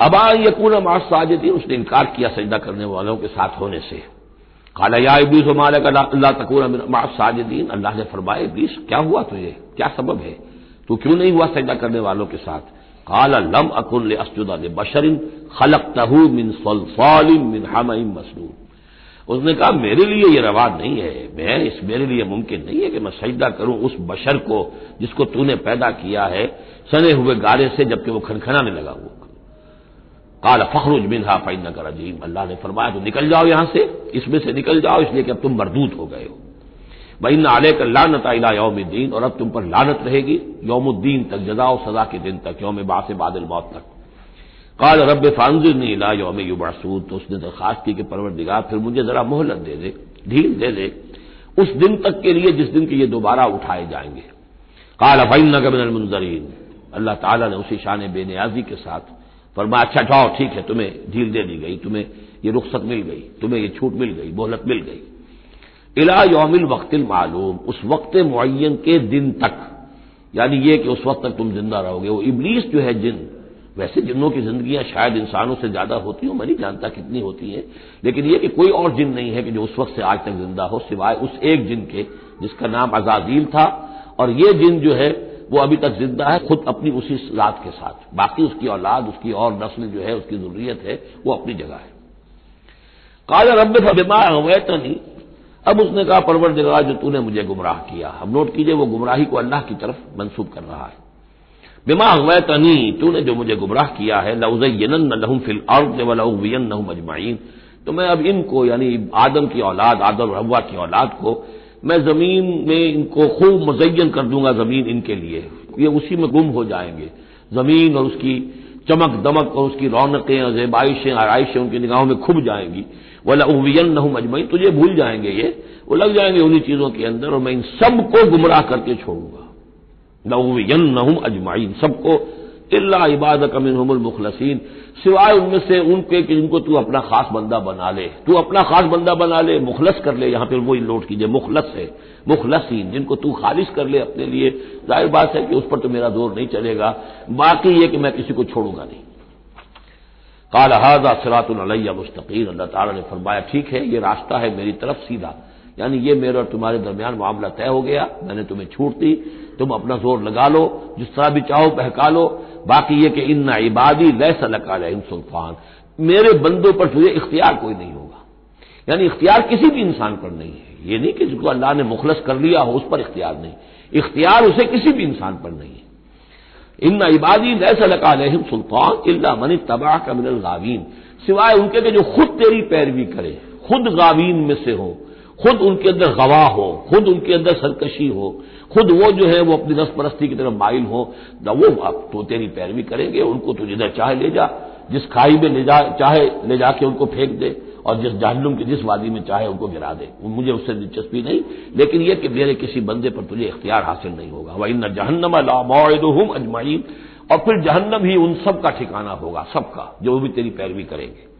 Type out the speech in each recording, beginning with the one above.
अबा यकून मास साजिदी, उसने इनकार किया सजदा करने वालों के साथ होने से। काला, या इबलीस मालक अल्लाह तकून मास साजिदीन। अल्लाह ने फरमाया, इबलीस, क्या हुआ तुझे? क्या सबब है? तू क्यों नहीं हुआ सजदा करने वालों के साथ? काला, लम अकुन असजुदा बशरिन खलक तहू मिन सलसालिम मिन हमिन मसनून। उसने कहा, मेरे लिए ये रवाज नहीं है। मैं इस, मेरे लिए मुमकिन नहीं है कि मैं सजदा करूँ उस बशर को जिसको तूने पैदा किया है, सने हुए गारे से, जबकि वो खनखनाने लगा हुआ। काल फखरुज बिनहा फ़ैन कर अजीम अल्लाह ने फरमाया तो निकल जाओ यहाँ से, इसमें से निकल जाओ, इसलिए कि अब तुम मरदूत हो गए हो। वही आले कर लानत आला यौमुद्दीन, और अब तुम पर लानत रहेगी, यौमुद्दीन तक जजाओ सजा के दिन तक, यौम बास बादल मौत तक। काल रब फानजिर ने इला यौम युबासूद तो उसने दरखास्त की कि परवर दिगा फिर मुझे जरा मोहलत दे दे, ढील दे दे, उस दिन तक के लिए जिस दिन के ये दोबारा उठाए जाएँगे। काल फ़ैन नगमिन मुंजरीन अल्लाह ताला ने उसी शान बेनियाजी के साथ फरमा अच्छा जाओ, ठीक है, तुम्हें ढील दे दी गई, तुम्हें ये रुख्सत मिल गई, तुम्हें ये छूट मिल गई, मोहलत मिल गई। इला यौमिल वक्तिल मालूम, उस वक्त मुन के दिन तक, यानी ये कि उस वक्त तक तुम ज़िंदा रहोगे, वो इबलीस जो है जिन, वैसे जिन्नों की जिंदगियाँ शायद इंसानों से ज़्यादा होती हो, मैं नहीं जानता कितनी होती हैं, लेकिन यह कि कोई और जिन नहीं है कि जो उस वक्त से आज तक ज़िंदा हो, सिवाय उस एक जिन के, जिसका नाम अजाजील था, और ये जिन जो है वो अभी तक ज़िंदा है, खुद अपनी उसी रात के साथ। बाकी उसकी औलाद, उसकी और नस्ल जो है, उसकी जरूरियत है, वो अपनी जगह है। काला रब बिमा नहीं अब उसने कहा परवर जगह जो तूने मुझे गुमराह किया। अब नोट कीजिए, वो गुमराही को अल्लाह की तरफ़ मंसूब कर रहा है। बिमा अगवैतनी तूने जो मुझे गुमराह किया है लउजयन लहम फिल अर्द वलउवियन नहम अजमाइन। तो मैं अब इनको, यानी आदम की औलाद, आदम रवा की औलाद को मैं ज़मीन में इनको खूब मुजयन कर दूँगा ज़मीन इनके लिए। ये उसी में गुम हो जाएँगे। ज़मीन और उसकी चमक दमक और उसकी रौनकें और जेबाइशें आरइशें उनकी निगाहों में खुब जाएँगी। वला उवियन न मजमई तुझे भूल जाएँगे ये। वो लग जाएँगे उन्हीं चीज़ों के अंदर और मैं इन सबको गुमराह करके छोड़ूँगा। न उवियन नहुम अजमाइन सबको इल्ला इबाद कमिन मुखलसीन। सिवाय उनमें से उनके कि जिनको तू अपना खास बंदा बना ले। तू अपना खास बंदा बना ले, मुखलस कर ले। यहाँ पर वो नोट कीजिए मुखलस है, मुखलसीन, जिनको तू खालिश कर ले अपने लिए। ज़ाहिर बात है कि उस पर तो मेरा ज़ोर नहीं चलेगा। बाकी ये कि मैं किसी को छोड़ूँगा नहीं। काल हाजा सरातुल्ला मुस्तकीन। अल्लाह ताला ने फरमाया, ठीक है, ये रास्ता है मेरी तरफ़ सीधा। यानी ये मेरे और तुम्हारे दरमियान मामला तय हो गया। मैंने तुम्हें छूट दी। तुम अपना ज़ोर लगा लो। जिस तरह भी चाहो बहका लो। बाकी ये कि इन्ना इबादी लैस लका सुल्तान। मेरे बंदों पर तुझे इख्तियार कोई नहीं होगा। यानी इख्तियार किसी भी इंसान पर नहीं है। ये नहीं कि जिसको अल्लाह ने मुखलस कर लिया हो, उस पर इख्तियार नहीं। इख्तियार उसे किसी भी इंसान पर नहीं है। इन्ना इबादी लैस लका सुल्तान इल्ला मनी तबाह का मिनल गावीन। सिवाय उनके के जो खुद तेरी पैरवी करे, खुद गावीन में से हो। खुद उनके अंदर गवाह हो, खुद उनके अंदर सरकशी हो, खुद वो जो है वो अपनी रस परस्ती की तरफ़ माइल हो वो आप तो तेरी पैरवी करेंगे, उनको तो जिधर चाहे ले जा, जिस खाई में ले जा, चाहे ले जाके उनको फेंक दे, और जिस जहन्नुम की जिस वादी में चाहे उनको गिरा दे। मुझे उससे दिलचस्पी नहीं, लेकिन यह कि मेरे किसी बंदे पर तुझे इख्तियार हासिल नहीं होगा। वही न जहन्नम लामोदुम अजमाइन। और फिर जहन्नम ही उन सब का ठिकाना होगा, सबका, जो भी तेरी पैरवी करेंगे।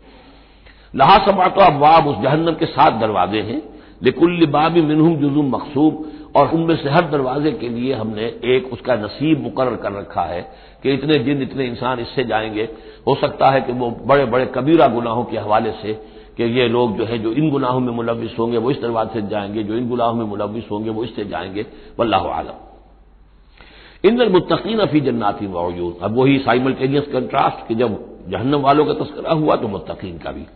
लहा समा तो अब उस जहन्नम के सात दरवाजे हैं। लिकुल्ल बाबी मिनहुम जुजुम मकसूब। और उनमें से हर दरवाजे के लिए हमने एक उसका नसीब मुकर कर रखा है कि इतने जिन, इतने इंसान इससे जाएँगे। हो सकता है कि वो बड़े बड़े कबीरा गुनाहों के हवाले से कि ये लोग जो है, जो इन गुनाहों में मुलविस होंगे, वो इस दरवाजे से जाएँगे, जो इन गुनाहों में मुलविस होंगे, वो इससे जाएँगे। वल्लाह आलम। इन मुतकीन अफी जन्नाती मौजूद अब वही साइमल्टेनियस कंट्रास्ट कि जब जहन्नम वालों का तस्करा हुआ तो मुतकीन का भी।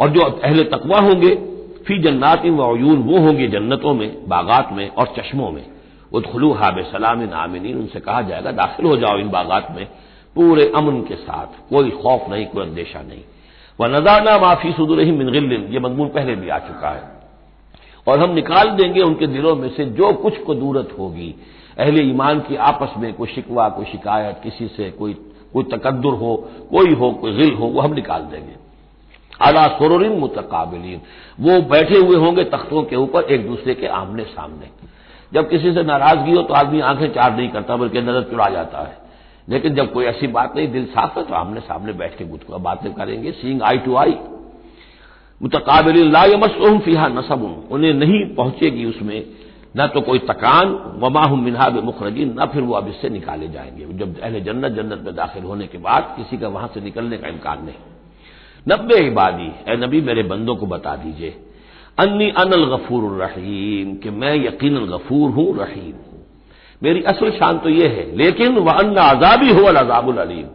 और जो अहले तकवा होंगे फ़ी जन्नात वयून वो होंगे जन्नतों में, बागात में और चश्मों में। उदखलू हाब सलाम नामिनी उनसे कहा जाएगा, दाखिल हो जाओ इन बागात में, पूरे अमन के साथ, कोई खौफ नहीं, कोई अंदेशा नहीं। वह नजाना माफ़ी सुदुर ही मिनगिल ये मजमून पहले भी आ चुका है। और हम निकाल देंगे उनके दिलों में से जो कुछ को दूरत होगी। अहले ईमान की आपस में कोई शिकवा, कोई शिकायत, किसी से कोई कोई तकदुर हो, कोई हो, कोई गिल हो, वो हम निकाल देंगे। अला सुरिन मुतकाबिलीन। वो बैठे हुए होंगे तख्तों के ऊपर एक दूसरे के आमने सामने। जब किसी से नाराज़गी हो तो आदमी आँखें चार नहीं करता, बल्कि नज़र चुरा जाता है। लेकिन जब कोई ऐसी बात नहीं, दिल साफ़ है तो आमने सामने बैठ के बातें करेंगे सींग आई टू आई मुतकाबिल लामसम फिहा नसब उन्हें नहीं पहुंचेगी उसमें, न तो कोई तकान वमाहम मिनहा मुखरजी न फिर वो अब इससे निकाले जाएँगे। जब अहले जन्नत जन्नत में दाखिल होने के बाद किसी का वहाँ से निकलने का इम्कान नहीं। नब्बे इबादी, ए नबी मेरे बंदों को बता दीजिए। अन्नी अनल गफूर रहीम, कि मैं यकीन गफूर हूँ, रहीम हूँ। मेरी असल शान तो यह है, लेकिन वह अन्न आजाबी हो अजाबुल अलीम।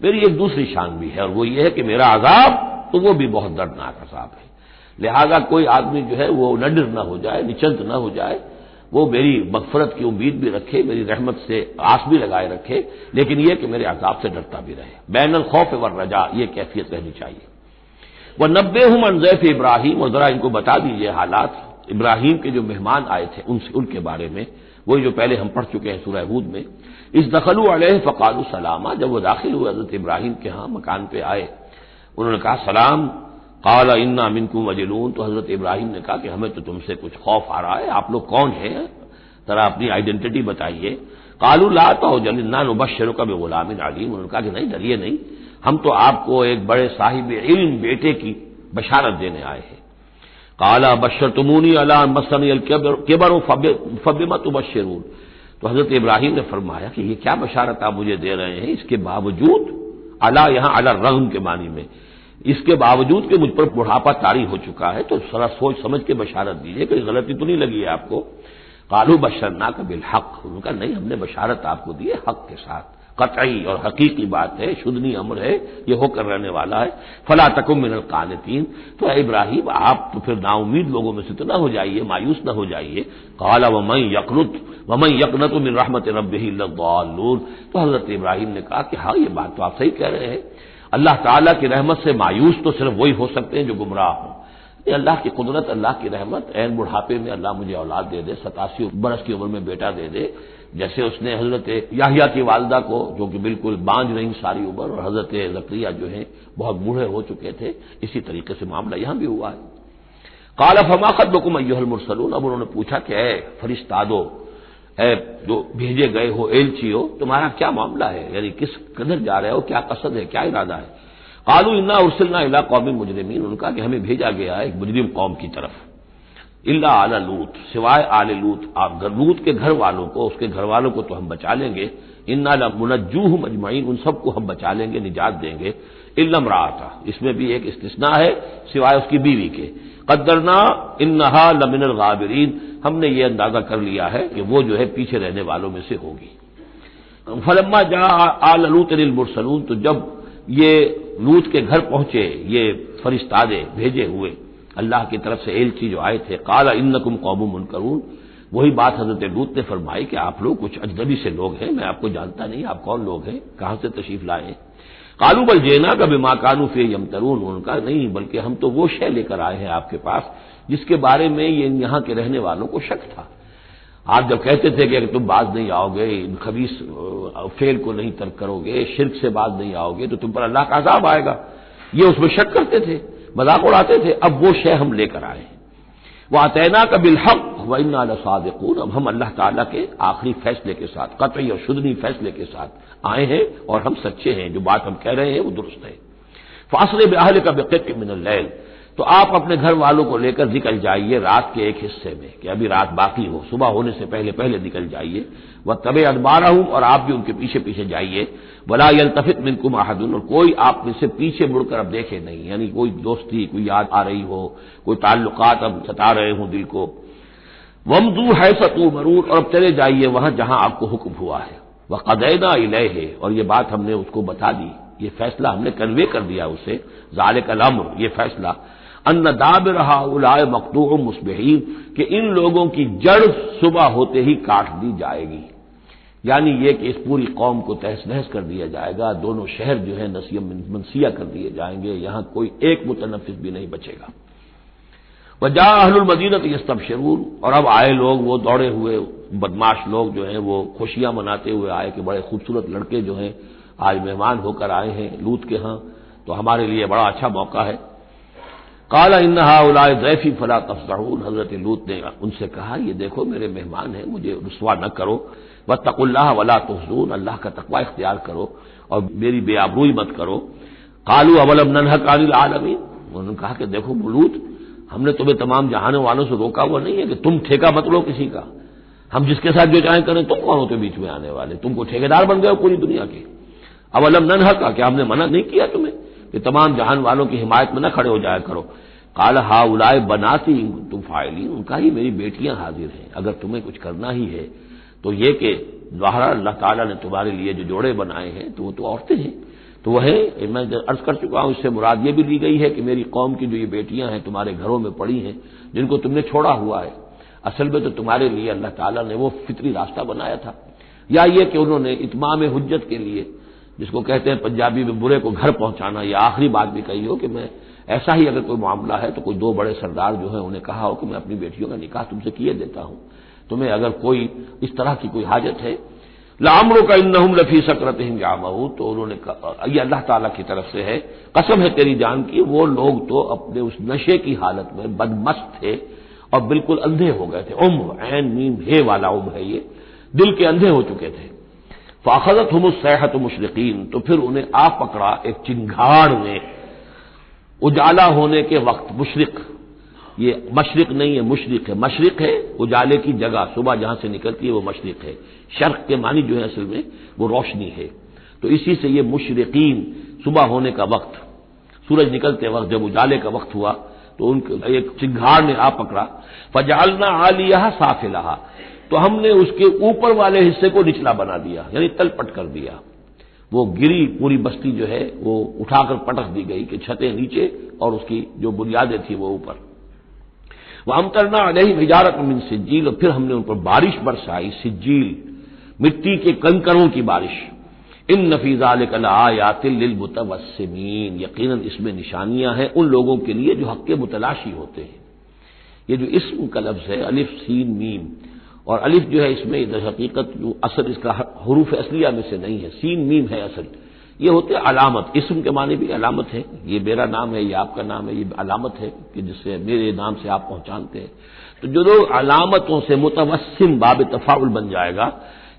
मेरी एक दूसरी शान भी है, और वो ये है कि मेरा आजाब तो वो भी बहुत दर्दनाक अजाब है। लिहाजा कोई आदमी जो है, वो नडर न हो जाए निचंत न हो जाए वो मेरी मगफरत की उम्मीद भी रखे, मेरी रहमत से आस भी लगाए रखे, लेकिन यह कि मेरे अजाब से डरता भी रहे। बैन खौफ व रजा, ये कैफियत रहनी चाहिए। वह नब्बे हूँ मनजैफ इब्राहिम, और जरा इनको बता दीजिए हालात। इब्राहिम के जो मेहमान आए थे उनसे उनके बारे में वही जो पहले हम पढ़ चुके हैं सूरह हूद में इस दखलू अलह फ़काल सलामा, जब वो दाखिल हुए हज़रत इब्राहिम के यहाँ मकान पे आए, उन्होंने कहा, सलाम काला इन्ना मिनकू मजलून तो हज़रत इब्राहिम ने कहा कि हमें तो तुमसे कुछ खौफ आ रहा है, आप लोग कौन हैं? जरा अपनी आइडेंटिटी बताइए। कालू लाता हो जलिन्ना नुबशर का गुलाम आलिम उन्होंने कहा कि नहीं, डरिए नहीं। हम तो आपको एक बड़े साहिब इल्म बेटे की बशारत देने आए हैं। काला बशर तुमूनी अला मसन केबर फबिमत बशरून तो हज़रत इब्राहिम ने फरमाया कि ये क्या बशारत आप मुझे दे रहे हैं? इसके बावजूद अला यहाँ अला रगम के मानी में। इसके बावजूद कि मुझ पर बुढ़ापा तारी हो चुका है तो सरा सोच समझ के बशारत दीजिए कोई गलती तो नहीं लगी है आपको। कालू बशरना का बिल हक। उनका, नहीं, हमने बशारत आपको दी है हक के साथ। कतई और हकीकी बात है शुद्धनी अमर है, ये होकर रहने वाला है। फला तकुम मिनल कानतीन तो इब्राहिम, आप तो फिर नाउमीद लोगों में से तो ना हो जाइए, मायूस ना हो जाइए। काला वमई यकनुत वमई यकनत मिन रहमत रब तो हज़रत इब्राहिम ने कहा कि हाँ ये बात तो आप सही कह रहे हैं। अल्लाह ताला की रहमत से मायूस तो सिर्फ़ वही हो सकते हैं जो गुमराह हों। अल्लाह की कुदरत, अल्लाह की रहमत एन बुढ़ापे में अल्लाह मुझे औलाद दे दे, सतासी बरस की उम्र में बेटा दे दे, जैसे उसने हज़रत याहिया की वालदा को, जो कि बिल्कुल बांझ रही सारी उम्र, और हज़रत जक्रिया जो है, बहुत बूढ़े हो चुके थे। इसी तरीके से मामला यहाँ भी हुआ है। काला फमाखत बकुम अयुहल मुरसलून। अब उन्होंने पूछा कि फरिश्तादो है जो भेजे गए हो एलची हो, तुम्हारा क्या मामला है? यानी किस कदर जा रहे हो, क्या कसद है, क्या इरादा है? कालू इन्ना उर्सलना इला कौमी मुजरमीन। उनका कि हमें भेजा गया है एक मुजरिम कौम की तरफ़। इल्ला आला लूत, सिवाय आले लूत, आप लूत के घर वालों को, उसके घर वालों को तो हम बचा लेंगे। इन्ना मुनजूह मजमाइन उन सबको हम बचा लेंगे, निजात देंगे। इल्लम था इसमें भी एक इस्तना है, सिवाय उसकी बीवी के। कदरना इन्नहा लमिनल गाबरीन। हमने ये अंदाज़ा कर लिया है कि वो जो है पीछे रहने वालों में से होगी। फलम्मा जा आल लूत मुरसलून तो जब ये लूत के घर पहुँचे, ये फरिश्तादे भेजे हुए, अल्लाह की तरफ़ से एलची जो आए थे, काला इन्नकुम कौम मुनकरून, वही बात हज़रत लूत ने फरमाई कि आप लोग कुछ अजनबी से लोग हैं, मैं आपको जानता नहीं, आप कौन लोग हैं, कहाँ से तशरीफ़ लाए कालू बल जेना का बिमा कानू फे यम तरून उनका नहीं, बल्कि हम तो वो शय लेकर आए हैं आपके पास, जिसके बारे में ये यहाँ के रहने वालों को शक था। आप जब कहते थे कि अगर तुम बाज नहीं आओगे, इन खबीस फेल को नहीं तर्क करोगे, शिरक से बाज नहीं आओगे तो तुम पर अल्लाह का आजाब आएगा। ये उसमें शक करते थे, मज़ाक उड़ाते थे, अब वो शय हम लेकर आए हैं। वह तैना का बिलहक व इन्ना सादकून अब हम अल्लाह ताला के आखिरी फैसले के साथ, कतई और शुद्धनी फैसले के साथ आए हैं और हम सच्चे हैं, जो बात हम कह रहे हैं वो दुरुस्त है। फासले बहल का बेक़ मिनल तो आप अपने घर वालों को लेकर निकल जाइए रात के एक हिस्से में, कि अभी रात बाकी हो, सुबह होने से पहले पहले निकल जाइए। वह तबे अदबारा हूँ और आप भी उनके पीछे पीछे जाइए। वला यलतफित मिनकुम आहदुन और कोई आप में पीछे मुड़कर अब देखे नहीं, यानी कोई दोस्ती, कोई याद आ रही हो, कोई ताल्लुकात अब सता रहे हों दिल को। वमदू है सतू मरूर और अब चले जाइए वहाँ जहाँ आपको हुक्म हुआ है। वह कदैना इलह है और ये बात हमने उसको बता दी। ये फैसला हमने कन्वे कर दिया उसे। जाले कलम ये फैसला। अन्न दाब रहा उलाय मकतू मुस्बहीन, कि इन लोगों की जड़ सुबह होते ही काट दी जाएगी। यानी यह कि इस पूरी कौम को तहस नहस कर दिया जाएगा, दोनों शहर जो है नसीम मनसिया कर दिए जाएँगे, यहाँ कोई एक मुतनफिस भी नहीं बचेगा। वजा अहलुल मदीनत यस्तब शरून और अब आए लोग, वो दौड़े हुए बदमाश लोग जो हैं, वो खुशियाँ मनाते हुए आए कि बड़े खूबसूरत लड़के जो हैं, आज मेहमान होकर आए हैं लूत के यहाँ तो हमारे लिए बड़ा अच्छा मौका है। काला इन्हा उलाय दैफी फला तफसरून हज़रत लूत ने उनसे कहा, ये देखो मेरे मेहमान हैं, मुझे रुसवा न करो। व तकुल्लाह वला तफजून अल्लाह का तकवा इख्तियार करो और मेरी बेआबरूई मत करो। कालू अवलम ननहक आनिल आलमीन। उन्होंने कहा कि देखो लूत, हमने तुम्हें तमाम जहानों वालों से रोका हुआ नहीं है कि तुम ठेका मत लो किसी का। हम जिसके साथ जो चाहें करें, तुम कौन होते बीच में आने वाले। तुमको ठेकेदार बन गए पूरी दुनिया के। अवलम ननहक, क्या हमने मना नहीं किया तुम्हें? कि तमाम जहान वालों की हिमायत में न खड़े हो जाया करो। काल हा उलाय बनाती तुम फायली उनका ही मेरी बेटियाँ हाजिर हैं। अगर तुम्हें कुछ करना ही है तो ये कि दोहरा अल्लाह ताला ने तुम्हारे लिए जो जोड़े बनाए हैं तो वो तो औरतें हैं। तो वह मैं अर्ज़ कर चुका हूँ, इससे मुराद ये भी ली गई है कि मेरी कौम की जो ये बेटियाँ हैं तुम्हारे घरों में पड़ी हैं, जिनको तुमने छोड़ा हुआ है, असल में तो तुम्हारे लिए अल्लाह ताला ने वो फितरी रास्ता बनाया था। या ये कि उन्होंने इतमाम हजत के लिए जिसको कहते हैं पंजाबी में बुरे को घर पहुंचाना, या आखिरी बात भी कही हो कि मैं, ऐसा ही अगर कोई मामला है तो कोई दो बड़े सरदार जो है उन्हें कहा हो कि मैं अपनी बेटियों का निकाह तुमसे किए देता हूँ। तुम्हें अगर कोई इस तरह की कोई हाजत है, लामरों का इन लफी सकरत जामू तो उन्होंने ये अल्लाह ताला की तरफ़ से है, कसम है तेरी जान की, वो लोग तो अपने उस नशे की हालत में बदमस्त थे और बिल्कुल अंधे हो गए थे। उम्र एन मीम हे वाला उम्र है ये, दिल के अंधे हो चुके थे। फाखजत हम सहत मुशरकिन तो फिर उन्हें आ पकड़ा एक चिंगाड़ में उजाला होने के वक्त मुशरक, ये मशरक नहीं है, मुशरक है। मशरक है, उजाले की जगह, सुबह जहाँ से निकलती है, वो मशरक है। शर्क के मानी जो है असल में, वो रोशनी है। तो इसी से ये मुशरकिन, सुबह होने का वक्त, सूरज निकलते वक्त, जब उजाले का वक्त हुआ तो उनके एक चिंगार ने आ पकड़ा। फजालना आलिया साफिलहा। तो हमने उसके ऊपर वाले हिस्से को निचला बना दिया, यानी तलपट कर दिया। वो गिरी पूरी बस्ती जो है, वो उठाकर पटक दी गई कि छतें नीचे और उसकी जो बुनियादें थी वो ऊपर। वह अमतरना अलही हिजारत मिन सिज्जील, और फिर हमने उन पर बारिश बरसाई, सिज्जील, मिट्टी के कंकरों की बारिश। इन नफीजा आयातिल मुतवसमीन यकीन इसमें निशानियाँ हैं उन लोगों के लिए जो हक के मुतलाशी होते हैं। ये जो इसम का लफ्ज है, अलिफ, सीन, मीम और अलिफ जो है इसमें इधर हकीकत जो असर इसका हरूफ असलिया में से नहीं है, सीन मीम है असल। ये होते अलामत, इसम के माने भी अलामत है। ये मेरा नाम है, ये आपका नाम है, ये अलामत है कि जिससे मेरे नाम से आप पहचानते हैं। तो जो लोग अलामतों से मुतवसम बाब तफाउल बन जाएगा,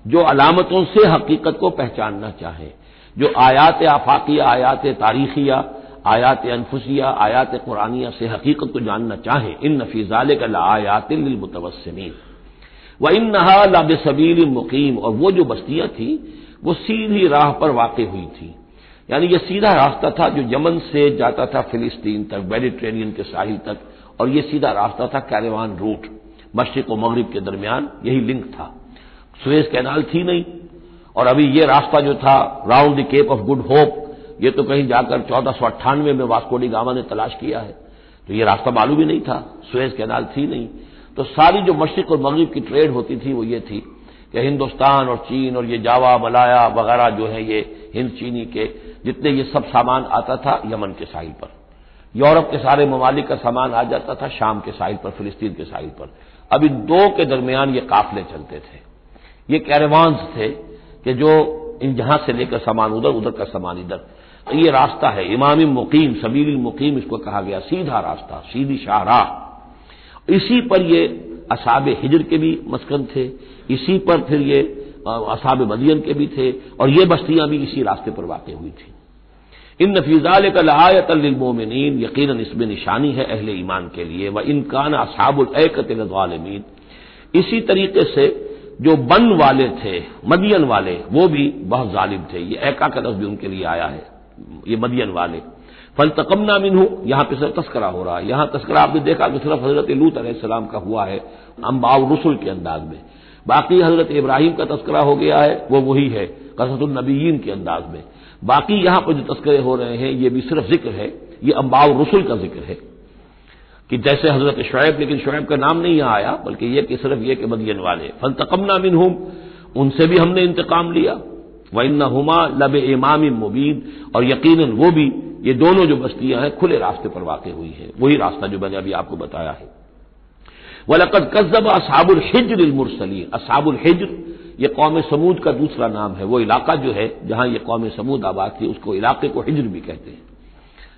जो अलामतों से हकीकत को पहचानना चाहे, जो आयात आफाकिया आयात तारीखिया आयात अनफुसिया आयात कुरानिया से हकीकत को जानना चाहे इन नफीजाल का आयात मुतवसमीन व इन नहा लब सबील मुकीम। और वो जो बस्तियाँ थी, वो सीधी राह पर वाक़ हुई थी। यानी यह सीधा रास्ता था जो यमन से जाता था फिलिस्तीन तक, मेडिट्रेनियन के साहिल तक, और यह सीधा रास्ता था कैरेवान रूट मशरक और मगरब के दरमियान, यही लिंक था। सुरेज कैनाल थी नहीं, और अभी यह रास्ता जो था, round the Cape of Good Hope, ये तो कहीं जाकर चौदह सौ अट्ठानवे में वास्कोडी गामा ने तलाश किया है। तो यह रास्ता मालूम ही नहीं था, सुरेज कैनाल थी नहीं। तो सारी जो मशरक और मगरब की ट्रेड होती थी वो ये थी कि हिंदुस्तान और चीन और ये जावा, मलाया वगैरह जो है ये हिंद चीनी के, जितने ये सब सामान आता था यमन के साहिल पर। यूरोप के सारे ममालिक का सामान आ जाता था शाम के साहिल पर, फिलिस्तीन के साहिल पर। अब इन दो के दरमियान ये काफिले चलते थे। ये कैरवान्स थे कि जो इन जहाँ से लेकर सामान उधर उधर का सामान इधर। ये रास्ता है, इमामी मुकीम, सबील मुकीम, इसको कहा गया सीधा रास्ता, सीधी शाहराह। इसी पर ये असाब हिजर के भी मस्कन थे, इसी पर फिर ये असाब मदियन के भी थे, और ये बस्तियाँ भी इसी रास्ते पर वाक़ हुई थी। इन नफीजाल का लहायतलमोमिन यकीन इसमें निशानी है अहल ईमान के लिए, व इनकान असाबुलकतमीन इसी तरीके से जो बन वाले थे, मदियन वाले, वो भी बहुत जालिम थे। ये ऐका का लफ्ज उनके लिए आया है, ये मदियन वाले। फल तकमना मिन हूँ यहाँ पर सिर्फ़ तस्करा हो रहा है। यहाँ तस्करा आपने देखा कि सिर्फ़ हज़रत लूत अलैहिस्सलाम का हुआ है, अम्बाउ रसुल के अंदाज में। बाकी हज़रत इब्राहिम का तस्करा हो गया है, वो वही है कसतुलनबीन के अंदाज में। बाकी यहाँ पर जो तस्करे हो रहे हैं, ये भी सिर्फ़ ज़िक्र है, ये अम्बाउ रसुल का ज़िक्र है। कि जैसे हज़रत शुएब लेकिन शुएब का नाम नहीं यहाँ आया, बल्कि यह कि सिर्फ़ ये कि मदियन वाले फल तकमना मिन हम उनसे भी हमने इंतकाम लिया। इन हुमा लब इमाम मुबीन, और यकीन वो भी ये दोनों जो बस्तियाँ हैं, खुले रास्ते पर वाक़ हुई हैं। वही रास्ता जो मैंने अभी आपको बताया है। वलकद कज्जब असाबुल हिजर मुरसलीन असाबुल हिजर, ये कौम समूद का दूसरा नाम है। वो इलाका जो है, जहाँ ये कौम समूद आबाद थी, उसको इलाके को हिजर भी कहते हैं।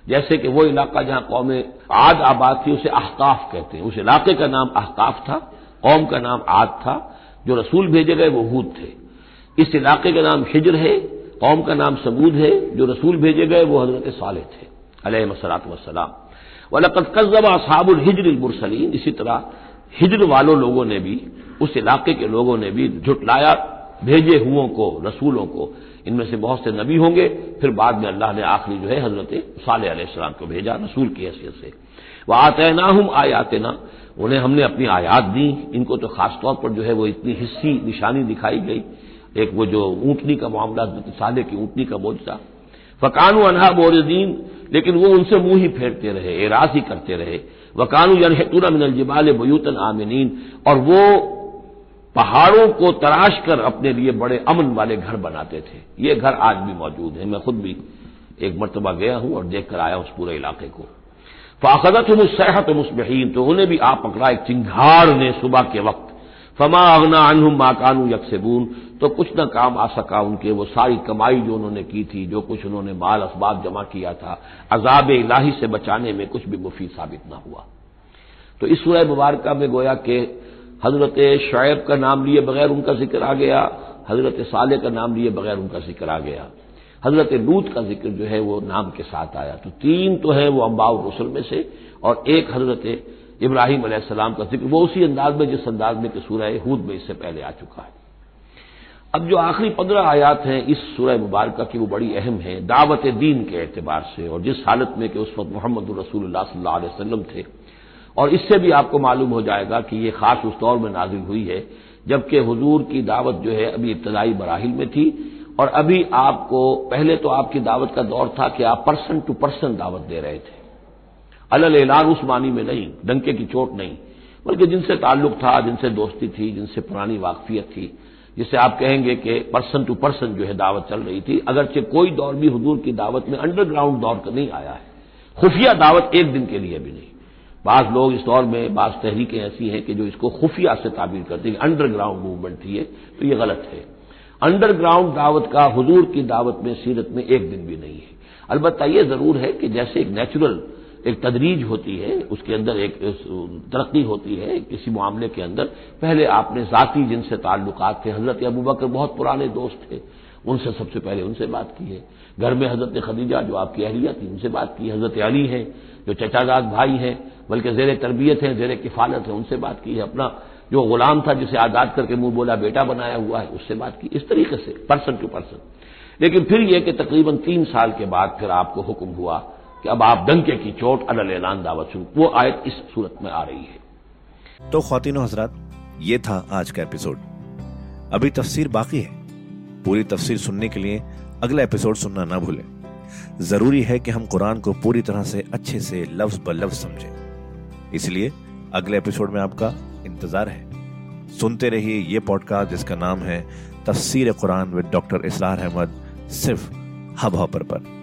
जैसे कि वो इलाका जहाँ कौम आद आबाद थी, उसे अहकाफ कहते हैं। उस इलाके का नाम अहकाफ था, कौम का नाम आद था। जो रसूल भेजे गए वो हूद थे। इस इलाके का नाम हिजर है कौम का नाम समूद है, जो रसूल भेजे गए, वो हज़रत साले थे अलैहिस्सलाम वसलाम वलकत कज्जब असहाबुल हिजर मुरसलीन इसी तरह हिजर वालों लोगों ने भी, उस इलाके के लोगों ने भी झुटलाया, भेजे हुओं को, रसूलों को, इनमें से बहुत से नबी होंगे, फिर बाद में अल्लाह ने आखिरी जो है हज़रत साल को भेजा, रसूल की हैसियत से। वह आते ना हम आयाते ना उन्हें हमने अपनी आयात दी, इनको तो खासतौर पर जो है वो इतनी हिस्सी, निशानी दिखाई गई एक वो जो ऊंटनी का मामला, साले की ऊंटनी का मोर्चा फकानू अनहा बोरदीन, लेकिन वो उनसे मुँह ही फेरते रहे, एराज ही करते रहे। वकानू यनहतूना मिनल जिबाल बयूतन आमिनीन, और वो पहाड़ों को तराश कर अपने लिए बड़े अमन वाले घर बनाते थे। ये घर आज भी मौजूद है। मैं खुद भी एक मरतबा गया हूँ और देखकर आया उस पूरे इलाके को। फाखदत मुसहत मुस्बहीन तो उन्हें भी आप पकड़ा एक चिंगार ने सुबह के वक्त फमा अगना अनहुम माकानू यकसेबून। तो कुछ न काम आ सका उनके, वो सारी कमाई जो उन्होंने की थी, जो कुछ उन्होंने माल असबाब जमा किया था, अजाब इलाही से बचाने में कुछ भी मुफीद साबित न हुआ। तो इस सूरह मुबारक में गोया कि हज़रत शुएब का नाम लिए बगैर उनका ज़िक्र आ गया, हज़रत साले का नाम लिए बगैर उनका ज़िक्र आ गया, हज़रत लूत का ज़िक्र जो है वो नाम के साथ आया। तो तीन तो है वो अम्बाउ रसुल में से, और एक हज़रत इब्राहिम सलाम का ज़िक्र, वो उसी अंदाज में, जिस अंदाज में कि सूरह हूद में इससे पहले आ चुका है। अब जो आखिरी पंद्रह आयात हैं इस सूरह मुबारक की, वो बड़ी अहम है, दावत दीन के एतबार से, और जिस हालत में कि उस वक्त मोहम्मद रसूल सल्लाम थे। और इससे भी आपको मालूम हो जाएगा कि ये खास उस दौर में नाजिल हुई है, जबकि हजूर की दावत जो है अभी इब्तदाई बराहिल में थी। और अभी आपको, पहले तो आपकी दावत का दौर था कि आप पर्सन टू पर्सन दावत दे रहे थे। अलल ऐलान उस मानी में नहीं, डंके की चोट नहीं, बल्कि जिनसे ताल्लुक था, जिनसे दोस्ती थी, जिनसे पुरानी वाकफियत थी जिसे आप कहेंगे कि पर्सन टू पर्सन जो है दावत चल रही थी, अगरचे कोई दौर भी हजूर की दावत में अंडरग्राउंड दौर का नहीं आया है। खुफिया दावत एक दिन के लिए भी नहीं। बाज लोग इस दौर में, बाज तहरीकें ऐसी हैं कि जो इसको खुफिया से ताबीर करती हैं अंडरग्राउंड मूवमेंट थी तो ये गलत है। अंडरग्राउंड दावत का, हजूर की दावत में, सीरत में एक दिन भी नहीं है। अलबत् यह ज़रूर है कि जैसे एक नेचुरल एक तदरीज होती है, उसके अंदर एक तरक्की होती है किसी मामले के अंदर। पहले आपने जाति जिनसे ताल्लुकात थे, हज़रत अबू बकर बहुत पुराने दोस्त थे, उनसे सबसे पहले उनसे बात की है। घर में हज़रत खदीजा, जो आपकी अहलिया थी, उनसे बात की हज़रत अली है, जो चचाजाद भाई हैं, बल्कि जेर तरबियत है, जेर किफालत है, उनसे बात की है। अपना जो गुलाम था, जिसे आज़ाद करके मुँह बोला, बेटा बनाया हुआ है, उससे बात की। इस तरीके से, पर्सन टू पर्सन। लेकिन फिर यह कि तकरीबन तीन साल के बाद फिर आपको हुक्म हुआ कि अब आप डंके की चोट अल ऐलान दावत शुरू वो आयत इस सूरत में आ रही है। तो खातिन हजरात ये था आज का एपिसोड। अभी तफसीर बाकी है। पूरी तफसीर सुनने के लिए अगला एपिसोड सुनना ना भूलें। ज़रूरी है कि हम कुरान को पूरी तरह से अच्छे से लफ्ज ब लफ्ज समझें। इसलिए अगले एपिसोड में आपका इंतज़ार है। सुनते रहिए ये पॉडकास्ट जिसका नाम है तफसीर कुरान विद डॉक्टर इसरार अहमद सिर्फ़ हब हॉपर पर, पर।